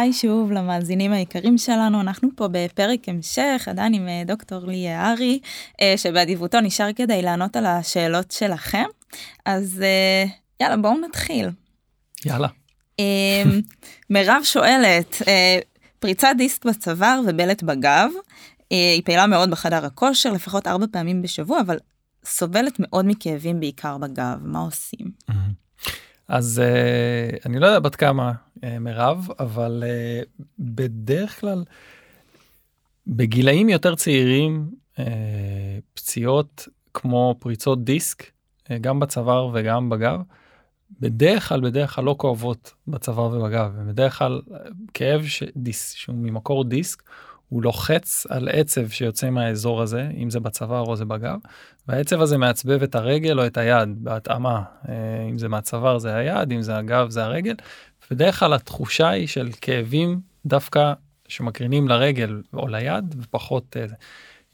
היי שוב למאזינים היקרים שלנו, אנחנו פה בפרק המשך, עדיין עם אה, דוקטור לי ארי, אה, שבאדיבותו נשאר כדי לענות על השאלות שלכם. אז אה, יאללה, בואו נתחיל. יאללה. מירב שואלת, פריצת דיסק בצוואר ובלט בגב, היא פעילה מאוד בחדר הכושר, לפחות ארבע פעמים בשבוע, אבל סובלת מאוד מכאבים בעיקר בגב, מה עושים? אז אני לא יודע בת כמה אה, מירב, אבל אה, בדרך כלל בגילאים יותר צעירים אה, פציעות כמו פריצות דיסק, גם בצוואר וגם בגב, בדרך כלל בדרך כלל לא כואבות בצוואר ובגב, בדרך כלל כאב ש... דיס, שהוא ממקור דיסק, הוא לוחץ על עצב שיוצא מהאזור הזה, אם זה בצוואר או זה בגב, והעצב הזה מעצבב את הרגל או את היד בהתאמה, אם זה מהצוואר זה היד, אם זה הגב זה הרגל, בדרך כלל התחושה היא של כאבים דווקא שמקרינים לרגל או ליד ופחות uh,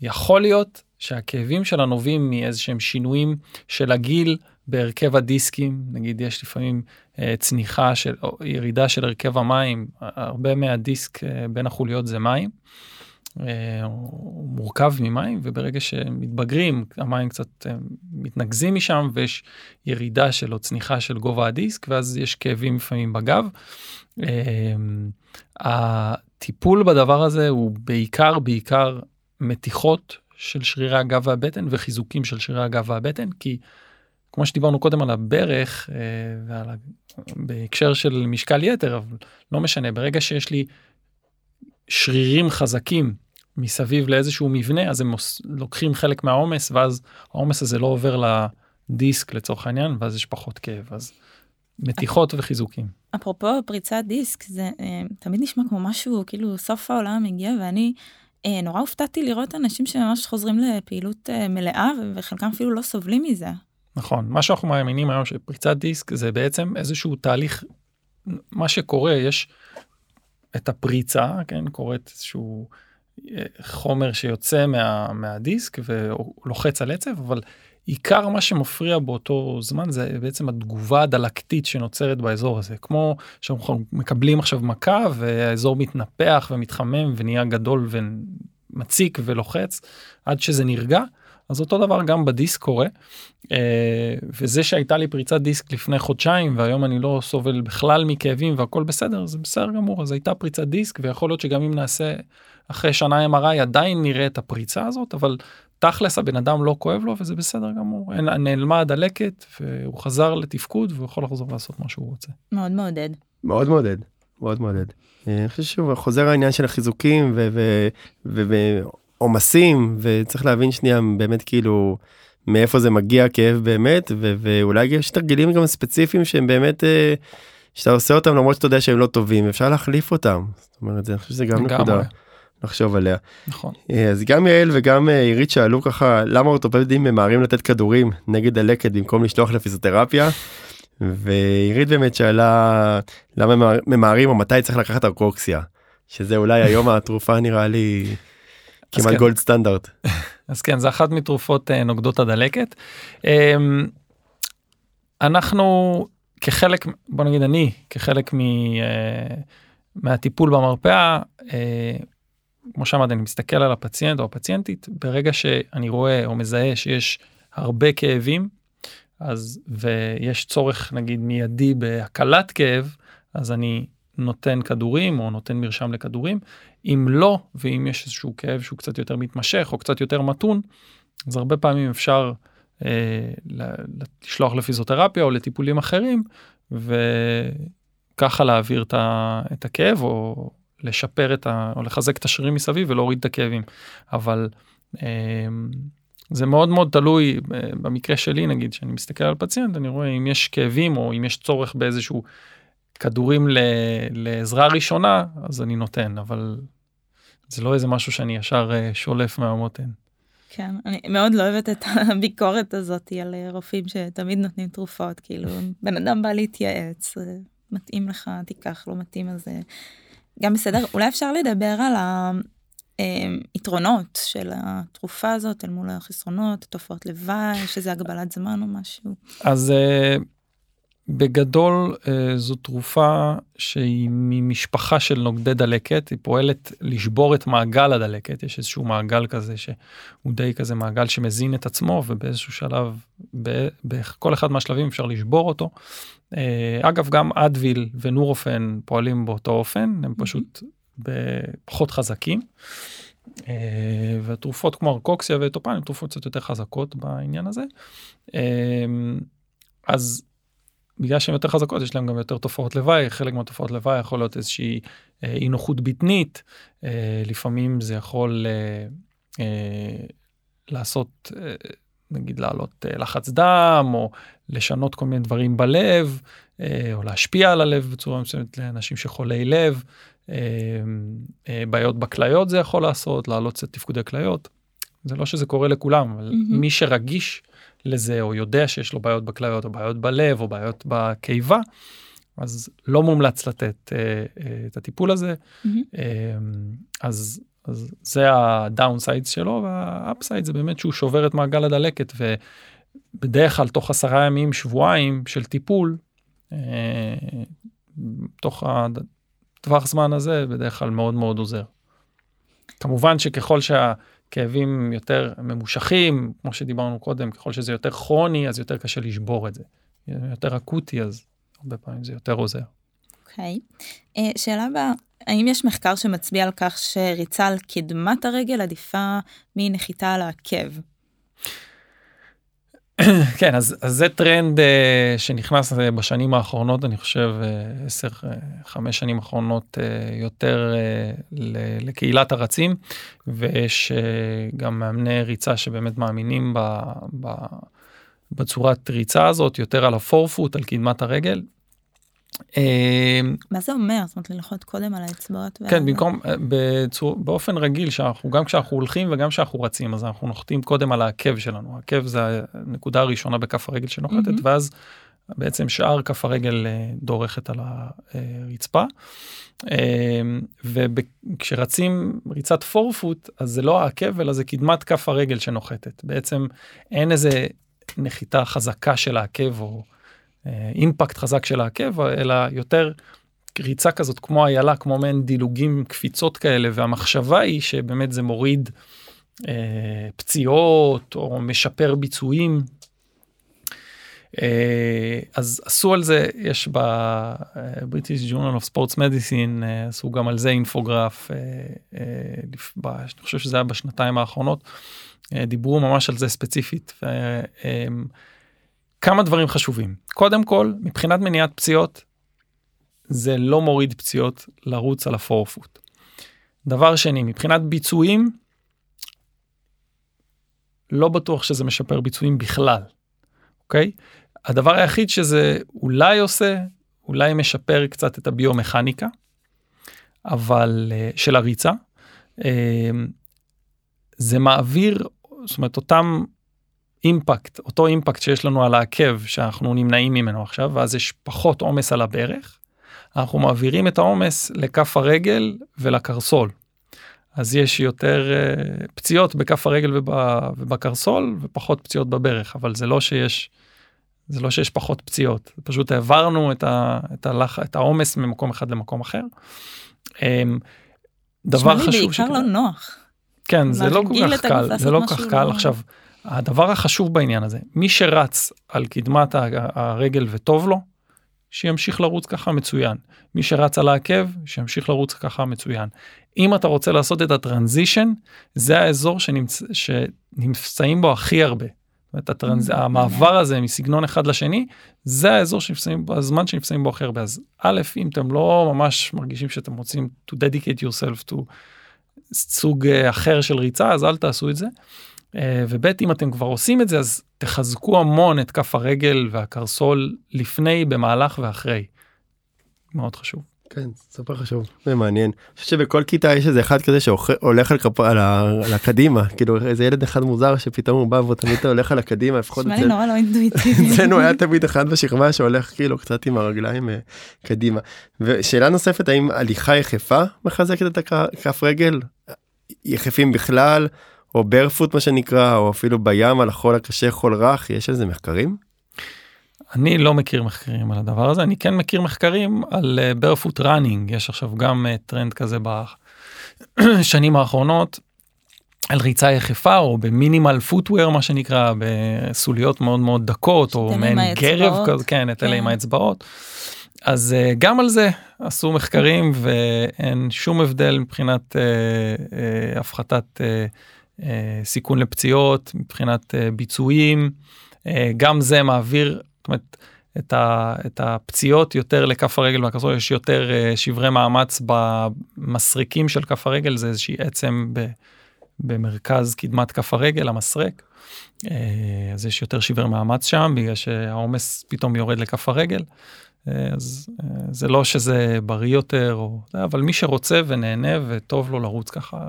יכול להיות שהכאבים שלה נובעים מאיזה שהם שינויים של הגיל בהרכב הדיסקים נגיד יש לפעמים uh, צניחה של או ירידה של הרכב המים הרבה מהדיסק uh, בין החוליות זה מים. הוא מורכב ממים וברגע שמתבגרים המים קצת מתנקזים משם ויש ירידה של או צניחה של גובה הדיסק ואז יש כאבים לפעמים בגב. הטיפול בדבר הזה הוא בעיקר בעיקר מתיחות של שרירי הגב והבטן וחיזוקים של שרירי הגב והבטן כי כמו שדיברנו קודם על הברך ועל בהקשר של משקל יתר אבל לא משנה ברגע שיש לי שרירים חזקים מסביב לאיזשהו מבנה אז הם לוקחים חלק מהעומס ואז העומס הזה לא עובר לדיסק לצורך העניין ואז יש פחות כאב אז מתיחות וחיזוקים. אפרופו פריצת דיסק זה אה, תמיד נשמע כמו משהו כאילו סוף העולם הגיע ואני אה, נורא הופתעתי לראות אנשים שממש חוזרים לפעילות אה, מלאה וחלקם אפילו לא סובלים מזה. נכון מה שאנחנו מאמינים היום שפריצת דיסק זה בעצם איזשהו תהליך מה שקורה יש את הפריצה כן קורית איזשהו. חומר שיוצא מה, מהדיסק ולוחץ על עצב אבל עיקר מה שמפריע באותו זמן זה בעצם התגובה הדלקתית שנוצרת באזור הזה. כמו שאנחנו מקבלים עכשיו מכה והאזור מתנפח ומתחמם ונהיה גדול ומציק ולוחץ עד שזה נרגע אז אותו דבר גם בדיסק קורה. אה, וזה שהייתה לי פריצת דיסק לפני חודשיים והיום אני לא סובל בכלל מכאבים והכל בסדר זה בסדר גמור. אז הייתה פריצת דיסק ויכול להיות שגם אם נעשה אחרי שנה MRI עדיין נראה את הפריצה הזאת אבל תכלס הבן אדם לא כואב לו וזה בסדר גמור נעלמה הדלקת והוא חזר לתפקוד והוא יכול לחזור לעשות מה שהוא רוצה. מאוד מעודד. מאוד מעודד. מאוד מעודד. אה, אני חושב שוב חוזר העניין של החיזוקים ועומסים וצריך להבין שנייה באמת כאילו מאיפה זה מגיע כאב באמת ואולי יש תרגילים גם ספציפיים שהם באמת. אה, שאתה עושה אותם למרות שאתה יודע שהם לא טובים אפשר להחליף אותם. זאת אומרת אני חושב שזה גם נקודה. לחשוב עליה. נכון. אה, אז גם יעל וגם אה, עירית שאלו ככה למה אורתופדים ממהרים לתת כדורים נגד דלקת במקום לשלוח לפיזיותרפיה. ועירית באמת שאלה למה ממהרים או מתי צריך לקחת ארקוקסיה שזה אולי היום התרופה נראה לי כמעט כן. גולד סטנדרט. אז כן זה אחת מתרופות אה, נוגדות הדלקת. אמ, אנחנו כחלק בוא נגיד אני כחלק מ, מהטיפול במרפאה כמו שאמרתי אני מסתכל על הפציינט או הפציינטית ברגע שאני רואה או מזהה שיש הרבה כאבים אז ויש צורך נגיד מיידי בהקלת כאב אז אני נותן כדורים או נותן מרשם לכדורים. אם לא ואם יש איזשהו כאב שהוא קצת יותר מתמשך או קצת יותר מתון אז הרבה פעמים אפשר אה, לשלוח לפיזיותרפיה או לטיפולים אחרים וככה להעביר את הכאב או לשפר את ה... או לחזק את השרירים מסביב ולהוריד את הכאבים. אבל אה, זה מאוד מאוד תלוי אה, במקרה שלי נגיד שאני מסתכל על פציינט אני רואה אם יש כאבים או אם יש צורך באיזשהו כדורים ל... לעזרה ראשונה אז אני נותן אבל זה לא איזה משהו שאני ישר אה, שולף מהמותן. כן, אני מאוד לא אוהבת את הביקורת הזאת על אה, רופאים שתמיד נותנים תרופות, כאילו, בן אדם בא להתייעץ, מתאים לך, תיקח, לא מתאים, אז גם בסדר, אולי אפשר לדבר על היתרונות של התרופה הזאת אל מול החסרונות, תופעות לוואי, שזה הגבלת זמן או משהו. אז אה, בגדול אה, זו תרופה שהיא ממשפחה של נוגדי דלקת, היא פועלת לשבור את מעגל הדלקת, יש איזשהו מעגל כזה שהוא די כזה מעגל שמזין את עצמו ובאיזשהו שלב, בכל אחד מהשלבים אפשר לשבור אותו. אה, אגב, גם אדוויל ונורופן פועלים באותו אופן, הם פשוט פחות חזקים. אה, ותרופות כמו ארקוקסיה וטופן הן תרופות קצת יותר חזקות בעניין הזה. אז בגלל שהן יותר חזקות יש להן גם יותר תופעות לוואי חלק מהתופעות לוואי יכול להיות איזושהי אה, אי נוחות בטנית אה, לפעמים זה יכול אה, אה, לעשות אה, נגיד לעלות אה, לחץ דם או לשנות כל מיני דברים בלב אה, או להשפיע על הלב בצורה מסוימת לאנשים שחולי לב אה, אה, בעיות בכליות זה יכול לעשות לעלות קצת תפקודי כליות. זה לא שזה קורה לכולם אבל mm-hmm. מי שרגיש לזה או יודע שיש לו בעיות בכליות או בעיות בלב או בעיות בקיבה, אז לא מומלץ לתת אה, אה, את הטיפול הזה. Mm-hmm. אה, אז, אז זה הדאונסייד שלו והאפסייד זה באמת שהוא שובר את מעגל הדלקת ובדרך כלל תוך עשרה ימים שבועיים של טיפול. אה, תוך הטווח זמן הזה בדרך כלל מאוד מאוד עוזר. כמובן שככל שה... כאבים יותר ממושכים, כמו שדיברנו קודם, ככל שזה יותר כרוני, אז יותר קשה לשבור את זה. יותר אקוטי, אז הרבה פעמים זה יותר עוזר. אוקיי. Okay. אה, שאלה הבאה, האם יש מחקר שמצביע על כך שריצה על קדמת הרגל עדיפה מנחיתה על העקב? כן אז, אז זה טרנד uh, שנכנס uh, בשנים האחרונות אני חושב 10 uh, 5 שנים אחרונות uh, יותר uh, לקהילת הרצים ויש uh, גם מאמני ריצה שבאמת מאמינים ב, ב, בצורת ריצה הזאת יותר על הפורפוט על קדמת הרגל מה זה אומר? זאת אומרת ללחוץ קודם על האצבעות? כן, במקום, אה, בצור, באופן רגיל, שאנחנו, גם כשאנחנו הולכים וגם כשאנחנו רצים, אז אנחנו נוחתים קודם על העקב שלנו. העקב זה הנקודה הראשונה בכף הרגל שנוחתת, mm-hmm. ואז בעצם שאר כף הרגל אה, דורכת על הרצפה. אמ, וכשרצים ריצת פורפוט, אז זה לא העקב, אלא זה קדמת כף הרגל שנוחתת. בעצם אין איזה נחיתה חזקה של העקב או... אימפקט חזק של העקב, אלא יותר ריצה כזאת כמו איילה, כמו מעין דילוגים, קפיצות כאלה, והמחשבה היא שבאמת זה מוריד אה, פציעות או משפר ביצועים. אה, אז עשו על זה, יש Journal of Sports Medicine, אה, עשו גם על זה אינפוגרף, אה, אה, אני חושב שזה היה בשנתיים האחרונות, אה, דיברו ממש על זה ספציפית. אה, אה, כמה דברים חשובים. קודם כל, מבחינת מניעת פציעות, זה לא מוריד פציעות לרוץ על הפורפוט. דבר שני, מבחינת ביצועים, לא בטוח שזה משפר ביצועים בכלל, אוקיי? הדבר היחיד שזה אולי עושה, אולי משפר קצת את הביומכניקה, אבל אה, של הריצה. אה, זה מעביר, זאת אומרת, אותם אימפקט, אותו אימפקט שיש לנו על העקב שאנחנו נמנעים ממנו עכשיו, ואז יש פחות עומס על הברך, אנחנו מעבירים את העומס לכף הרגל ולקרסול. אז יש יותר uh, פציעות בכף הרגל וב, ובקרסול ופחות פציעות בברך, אבל זה לא שיש, זה לא שיש פחות פציעות, פשוט העברנו את, ה, את, הלח, את העומס ממקום אחד למקום אחר. Um, דבר חשוב. בעיקר שכדא... לא נוח. כן, זה לא כל כך קל, זה לא כל כך קל. לא... עכשיו, הדבר החשוב בעניין הזה, מי שרץ על קדמת הרגל וטוב לו, שימשיך לרוץ ככה מצוין. מי שרץ על העקב, שימשיך לרוץ ככה מצוין. אם אתה רוצה לעשות את הטרנזישן, זה האזור שנמצ... שנמצאים בו הכי הרבה. את הטרנז... mm-hmm. המעבר הזה מסגנון אחד לשני, זה האזור בו, הזמן שנמצאים בו הכי הרבה. אז א', אם אתם לא ממש מרגישים שאתם רוצים to dedicate yourself to סוג אה, אחר של ריצה, אז אל תעשו את זה. אה, וב' אם אתם כבר עושים את זה אז תחזקו המון את כף הרגל והקרסול לפני במהלך ואחרי. מאוד חשוב. כן סופר חשוב זה מעניין. אני חושב שבכל כיתה יש איזה אחד כזה שהולך על, כפ... על, ה... על הקדימה כאילו איזה ילד אחד מוזר שפתאום הוא בא ותמיד הולך על הקדימה לפחות אצלנו נורא לא אינטואיטיבי. אצלנו היה תמיד אחד בשכבה שהולך כאילו קצת עם הרגליים אה, קדימה. ושאלה נוספת האם הליכה יחפה מחזקת את הכף רגל יחפים בכלל או ברפוט מה שנקרא, או אפילו בים על החול הקשה, חול רך, יש על זה מחקרים? אני לא מכיר מחקרים על הדבר הזה, אני כן מכיר מחקרים על uh, barefoot running, יש עכשיו גם טרנד כזה בשנים האחרונות, על ריצה יחפה או במינימל פוטוור מה שנקרא, בסוליות מאוד מאוד דקות, או מעין גרב כזה, כן, את אלה כן. עם האצבעות. אז uh, גם על זה עשו מחקרים ואין שום הבדל מבחינת uh, uh, הפחתת uh, סיכון לפציעות, מבחינת uh, ביצועים. Uh, גם זה מעביר, זאת אומרת, את, ה, את הפציעות יותר לכף הרגל והכסות, יש יותר שברי מאמץ במסריקים של כף הרגל, זה איזושהי עצם ב, במרכז קדמת כף הרגל, המסרק. אז יש יותר שברי מאמץ שם, בגלל שהעומס פתאום יורד לכף הרגל. אז אה, זה לא שזה בריא יותר, או, אבל מי שרוצה ונהנה וטוב לו לרוץ ככה,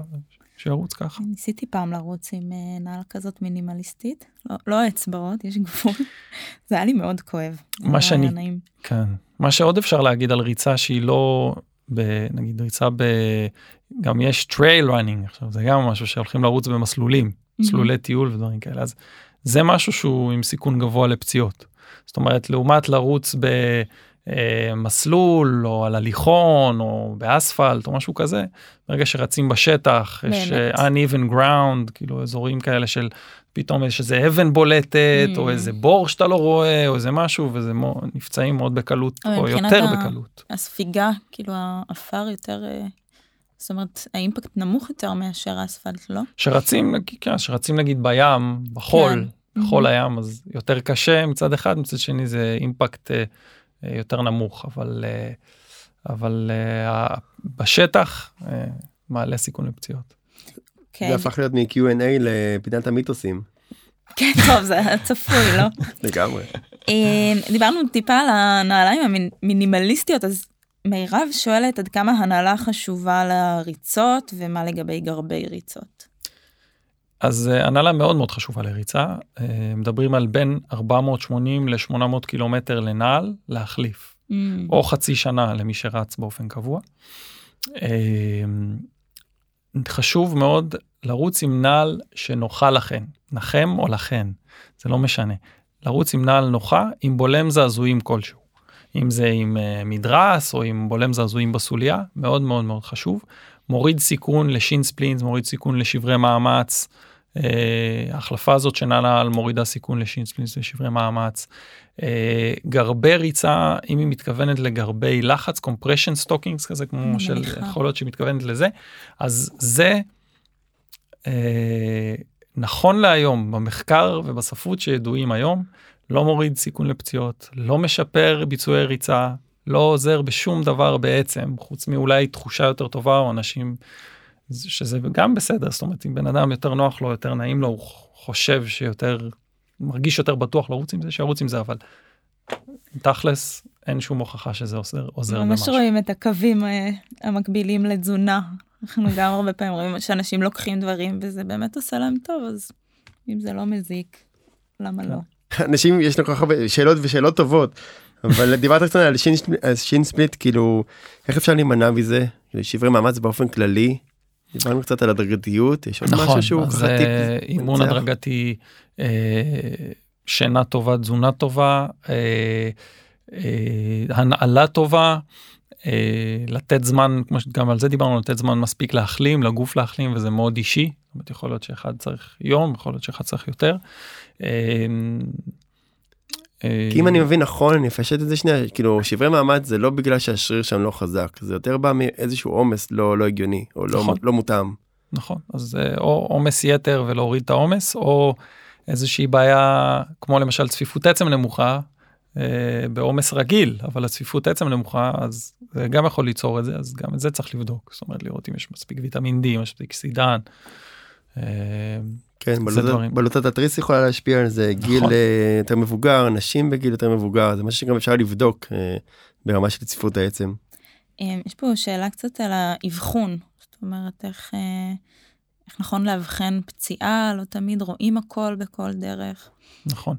שירוץ ככה. ניסיתי פעם לרוץ עם אה, נעל כזאת מינימליסטית, לא, לא אצבעות, יש גבול, זה היה לי מאוד כואב. מה שאני, נעים. כן, מה שעוד אפשר להגיד על ריצה שהיא לא, ב, נגיד ריצה ב... גם יש trail running, עכשיו זה גם משהו שהולכים לרוץ במסלולים, מסלולי טיול ודברים כאלה, אז זה משהו שהוא עם סיכון גבוה לפציעות. זאת אומרת, לעומת לרוץ במסלול או על הליכון או באספלט או משהו כזה, ברגע שרצים בשטח, באמת. יש uh, uneven ground, כאילו אזורים כאלה של פתאום יש איזה אבן בולטת mm. או איזה בור שאתה לא רואה או איזה משהו וזה מו, נפצעים מאוד בקלות או יותר ה... בקלות. הספיגה, כאילו העפר יותר... אה, זאת אומרת, האימפקט נמוך יותר מאשר האספלט, לא? שרצים, כן, שרצים נגיד בים, בחול, כן. חול mm-hmm. הים אז יותר קשה מצד אחד מצד שני זה אימפקט אה, אה, יותר נמוך אבל אה, אבל בשטח מעלה סיכון לפציעות. כן. זה הפך להיות מ-Q&A לפינת המיתוסים. כן טוב זה צפוי לא? לגמרי. דיברנו טיפה על הנעליים המינימליסטיות אז מירב שואלת עד כמה הנעלה חשובה לריצות ומה לגבי גרבי ריצות. אז אה, הנהלה מאוד מאוד חשובה לריצה, אה, מדברים על בין 480 ל-800 קילומטר לנעל להחליף, mm. או חצי שנה למי שרץ באופן קבוע. אה, חשוב מאוד לרוץ עם נעל שנוחה לכן, לכם או לכן, זה לא משנה. לרוץ עם נעל נוחה עם בולם זעזועים כלשהו. אם זה עם מדרס או עם בולם זעזועים בסוליה, מאוד מאוד מאוד חשוב. מוריד סיכון ל shin splints, מוריד סיכון לשברי מאמץ. אה, ההחלפה הזאת שנעלה על מורידה סיכון ל shin splints לשברי מאמץ. אה, גרבי ריצה, אם היא מתכוונת לגרבי לחץ, compression stockings כזה, כמו של יכול להיות שהיא מתכוונת לזה, אז זה אה, נכון להיום במחקר ובספרות שידועים היום, לא מוריד סיכון לפציעות, לא משפר ביצועי ריצה, לא עוזר בשום דבר בעצם, חוץ מאולי תחושה יותר טובה או אנשים, שזה גם בסדר, זאת אומרת, אם בן אדם יותר נוח לו, יותר נעים לו, הוא חושב שיותר, מרגיש יותר בטוח לרוץ עם זה, שירוץ עם זה, אבל תכלס, אין שום הוכחה שזה עוזר, עוזר ממש במשהו. ממש רואים את הקווים אה, המקבילים לתזונה. אנחנו גם הרבה פעמים רואים שאנשים לוקחים דברים וזה באמת עושה להם טוב, אז אם זה לא מזיק, למה לא? אנשים, יש לנו כל כך הרבה שאלות ושאלות טובות. אבל דיברת קצת על שין, ספליט כאילו איך אפשר להימנע מזה כאילו, שברי מאמץ באופן כללי. דיברנו קצת על הדרגתיות יש עוד נכון, משהו שהוא ככה טיפ. אה, אימון הדרגתי אה, שינה טובה תזונה טובה אה, אה, הנעלה טובה. אה, לתת זמן כמו שגם על זה דיברנו לתת זמן מספיק להחלים לגוף להחלים וזה מאוד אישי. זאת אומרת, יכול להיות שאחד צריך יום יכול להיות שאחד צריך יותר. אה, כי אם אני מבין נכון אני אפשט את זה שנייה כאילו שברי מעמד זה לא בגלל שהשריר שם לא חזק זה יותר בא מאיזשהו עומס לא לא הגיוני או לא, נכון. לא מותאם. נכון אז או עומס יתר ולהוריד את העומס או איזושהי בעיה כמו למשל צפיפות עצם נמוכה אה, בעומס רגיל אבל הצפיפות עצם נמוכה אז זה גם יכול ליצור את זה אז גם את זה צריך לבדוק זאת אומרת לראות אם יש מספיק ויטמין D מספיק סידן. אה, כן, בלוטת התריס יכולה להשפיע על זה, נכון. גיל אה, יותר מבוגר, נשים בגיל יותר מבוגר, זה משהו שגם אפשר לבדוק אה, ברמה של צפיפות העצם. אה, יש פה שאלה קצת על האבחון, זאת אומרת איך, איך נכון לאבחן פציעה, לא תמיד רואים הכל בכל דרך. נכון,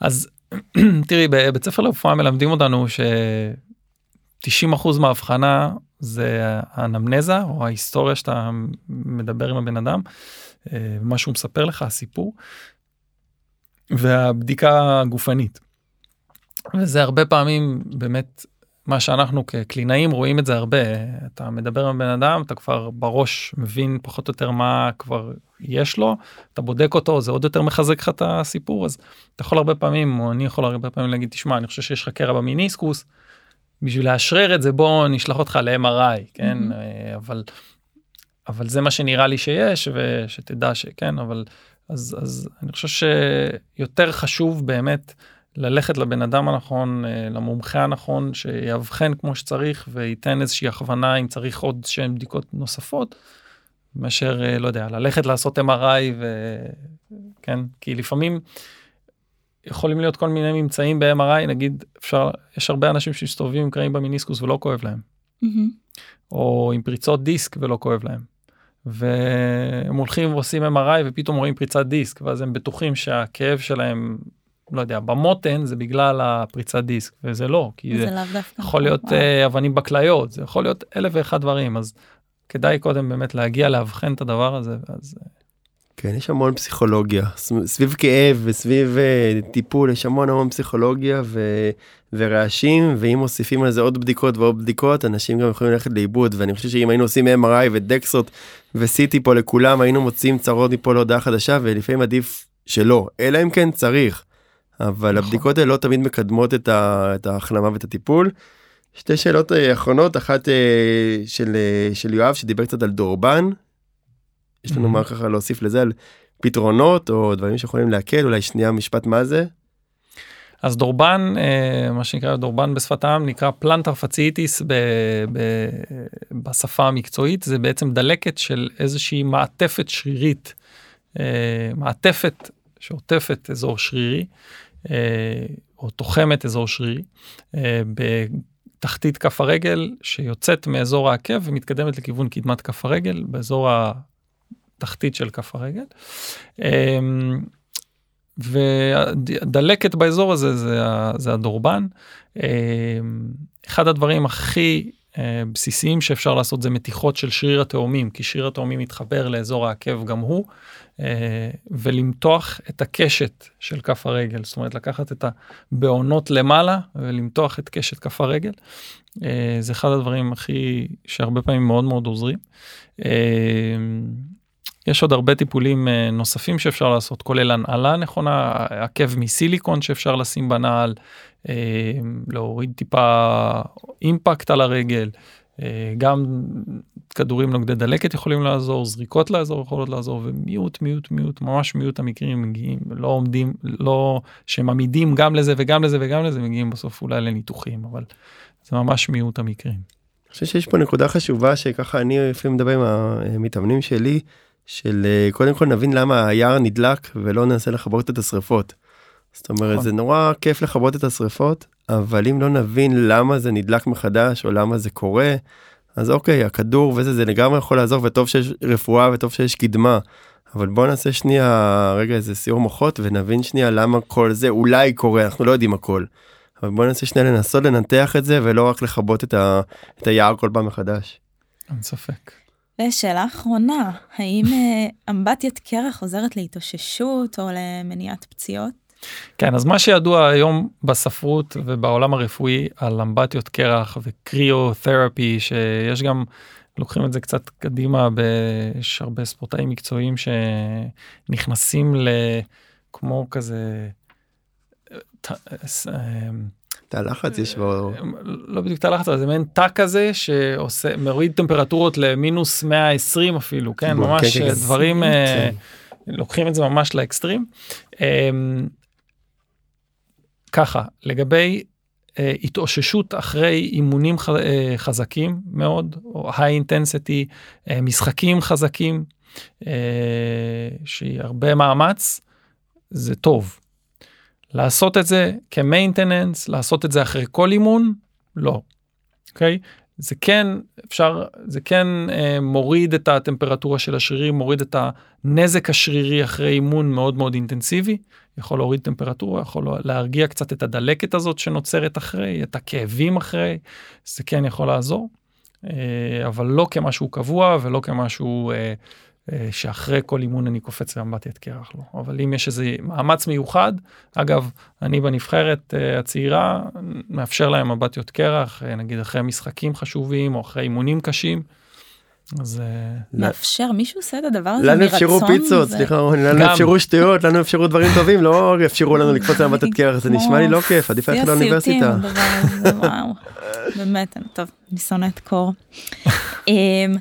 אז תראי, בבית ספר לרפואה מלמדים אותנו ש-90% מהאבחנה זה האנמנזה או ההיסטוריה שאתה מדבר עם הבן אדם. אה, מה שהוא מספר לך הסיפור והבדיקה הגופנית. וזה הרבה פעמים באמת מה שאנחנו כקלינאים רואים את זה הרבה. אתה מדבר עם בן אדם, אתה כבר בראש מבין פחות או יותר מה כבר יש לו, אתה בודק אותו, זה עוד יותר מחזק לך את הסיפור, אז אתה יכול הרבה פעמים, או אני יכול הרבה פעמים להגיד, תשמע, אני חושב שיש לך קרע במיניסקוס, בשביל לאשרר את זה בוא נשלח אותך ל-MRI, כן? Mm-hmm. אבל, אבל זה מה שנראה לי שיש, ושתדע שכן, אבל אז, אז אני חושב שיותר חשוב באמת ללכת לבן אדם הנכון, אה, למומחה הנכון, שיאבחן כמו שצריך וייתן איזושהי הכוונה אם צריך עוד שהן בדיקות נוספות, מאשר, אה, לא יודע, ללכת לעשות MRI וכן, כי לפעמים יכולים להיות כל מיני ממצאים ב-MRI, נגיד, אפשר, יש הרבה אנשים שמסתובבים עם קרעים במיניסקוס ולא כואב להם, mm-hmm. או עם פריצות דיסק ולא כואב להם. והם הולכים ועושים MRI ופתאום רואים פריצת דיסק ואז הם בטוחים שהכאב שלהם לא יודע במותן זה בגלל הפריצת דיסק וזה לא כי זה, זה יכול להיות uh, אבנים בכליות זה יכול להיות אלף ואחד דברים אז כדאי קודם באמת להגיע לאבחן את הדבר הזה אז. כן יש המון פסיכולוגיה סביב כאב וסביב uh, טיפול יש המון המון פסיכולוגיה ו, ורעשים ואם מוסיפים על זה עוד בדיקות ועוד בדיקות אנשים גם יכולים ללכת לאיבוד ואני חושב שאם היינו עושים MRI ודקסות וסיטי פה לכולם היינו מוצאים צרות מפה להודעה חדשה ולפעמים עדיף שלא אלא אם כן צריך. אבל נכון. הבדיקות האלה לא תמיד מקדמות את, ה, את ההחלמה ואת הטיפול. שתי שאלות אה, אחרונות אחת אה, של, של יואב שדיבר קצת על דורבן. יש לנו מה ככה להוסיף לזה על פתרונות או דברים שיכולים להקל? אולי שנייה משפט מה זה. אז דורבן מה שנקרא דורבן בשפת העם נקרא פלנטר פציטיס בשפה המקצועית. זה בעצם דלקת של איזושהי מעטפת שרירית מעטפת שעוטפת אזור שרירי אה, או תוחמת אזור שרירי אה, בתחתית כף הרגל שיוצאת מאזור העקב ומתקדמת לכיוון קדמת כף הרגל באזור התחתית של כף הרגל. אה, ודלקת באזור הזה זה, הדורבן. אחד הדברים הכי בסיסיים שאפשר לעשות זה מתיחות של שריר התאומים כי שריר התאומים מתחבר לאזור העקב גם הוא אה, ולמתוח את הקשת של כף הרגל, זאת אומרת לקחת את הבעונות למעלה ולמתוח את קשת כף הרגל. אה, זה אחד הדברים הכי, שהרבה פעמים מאוד מאוד עוזרים. אה, יש עוד הרבה טיפולים נוספים שאפשר לעשות, כולל הנעלה נכונה, עקב מסיליקון שאפשר לשים בנעל, להוריד טיפה אימפקט על הרגל, גם כדורים נוגדי דלקת יכולים לעזור, זריקות לאזור יכולות לעזור, ומיעוט, מיעוט, מיעוט, ממש מיעוט המקרים מגיעים, לא עומדים, לא, שהם עמידים גם לזה וגם לזה וגם לזה, מגיעים בסוף אולי לניתוחים, אבל זה ממש מיעוט המקרים. אני חושב שיש פה נקודה חשובה שככה אני לפעמים מדבר עם המתאמנים שלי, של אה, קודם כל נבין למה היער נדלק ולא ננסה לכבות את השריפות. זאת אומרת נכון. זה נורא כיף לכבות את השריפות אבל אם לא נבין למה זה נדלק מחדש או למה זה קורה אז אוקיי הכדור וזה זה לגמרי יכול לעזור וטוב שיש רפואה וטוב שיש קדמה. אבל בוא נעשה שנייה רגע איזה סיור מוחות ונבין שנייה למה כל זה אולי קורה אנחנו לא יודעים הכל. אבל בוא נעשה שנייה לנסות לנתח את זה ולא רק לכבות את, ה, את היער כל פעם מחדש. אין ספק. ושאלה אחרונה, האם אה, אמבטיית קרח עוזרת להתאוששות או למניעת פציעות? כן, אז מה שידוע היום בספרות ובעולם הרפואי על אמבטיות קרח וקריאותרפי, שיש גם, לוקחים את זה קצת קדימה, יש הרבה ספורטאים מקצועיים שנכנסים לכמו כזה... תא לחץ יש בו לא בדיוק תא לחץ זה מעין תא כזה שעושה מוריד טמפרטורות למינוס 120 אפילו כן ממש כן, כן, דברים כן. לוקחים את זה ממש לאקסטרים ככה, לגבי אה, התאוששות אחרי אימונים אה, חזקים מאוד, או היי אינטנסיטי, אה, משחקים חזקים, אה, שהיא הרבה מאמץ, זה טוב. לעשות את זה כמיינטננס, לעשות את זה אחרי כל אימון, לא. אוקיי? Okay? זה כן אפשר זה כן אה, מוריד את הטמפרטורה של השרירים מוריד את הנזק השרירי אחרי אימון מאוד מאוד אינטנסיבי יכול להוריד טמפרטורה יכול להרגיע קצת את הדלקת הזאת שנוצרת אחרי את הכאבים אחרי זה כן יכול לעזור אה, אבל לא כמשהו קבוע ולא כמשהו אה, שאחרי כל אימון אני קופץ לאמבטיית קרח לא. אבל אם יש איזה מאמץ מיוחד, אגב, אני בנבחרת אה, הצעירה מאפשר להם אמבטיות קרח, אה, נגיד אחרי משחקים חשובים או אחרי אימונים קשים. אז מאפשר מישהו עושה את הדבר הזה לנו מרצון. אפשרו פיצות, סליחה, לנו. אפשרו שטויות, לנו אפשרו דברים טובים, לא אפשרו לנו לקפוץ לאמבטת קרח, זה נשמע לי לא כיף, עדיף ללכת לאוניברסיטה. באמת, טוב, אני שונאת קור. אמ,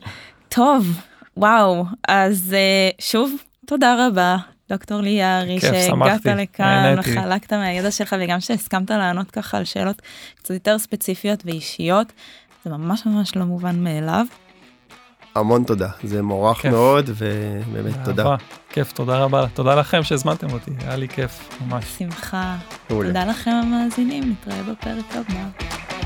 טוב, וואו, אז אה, שוב, תודה רבה, דוקטור לי יערי, כיף, שהגעת לכאן. וחלקת מהידע שלך, וגם שהסכמת לענות ככה על שאלות קצת יותר ספציפיות ואישיות. זה ממש ממש לא מובן מאליו. המון תודה, זה מוערך כיף. מאוד, ובאמת תודה. אהבה, כיף, תודה רבה, תודה לכם שהזמנתם אותי, היה לי כיף, ממש. שמחה. תודה לכם המאזינים, נתראה בפרק הבא.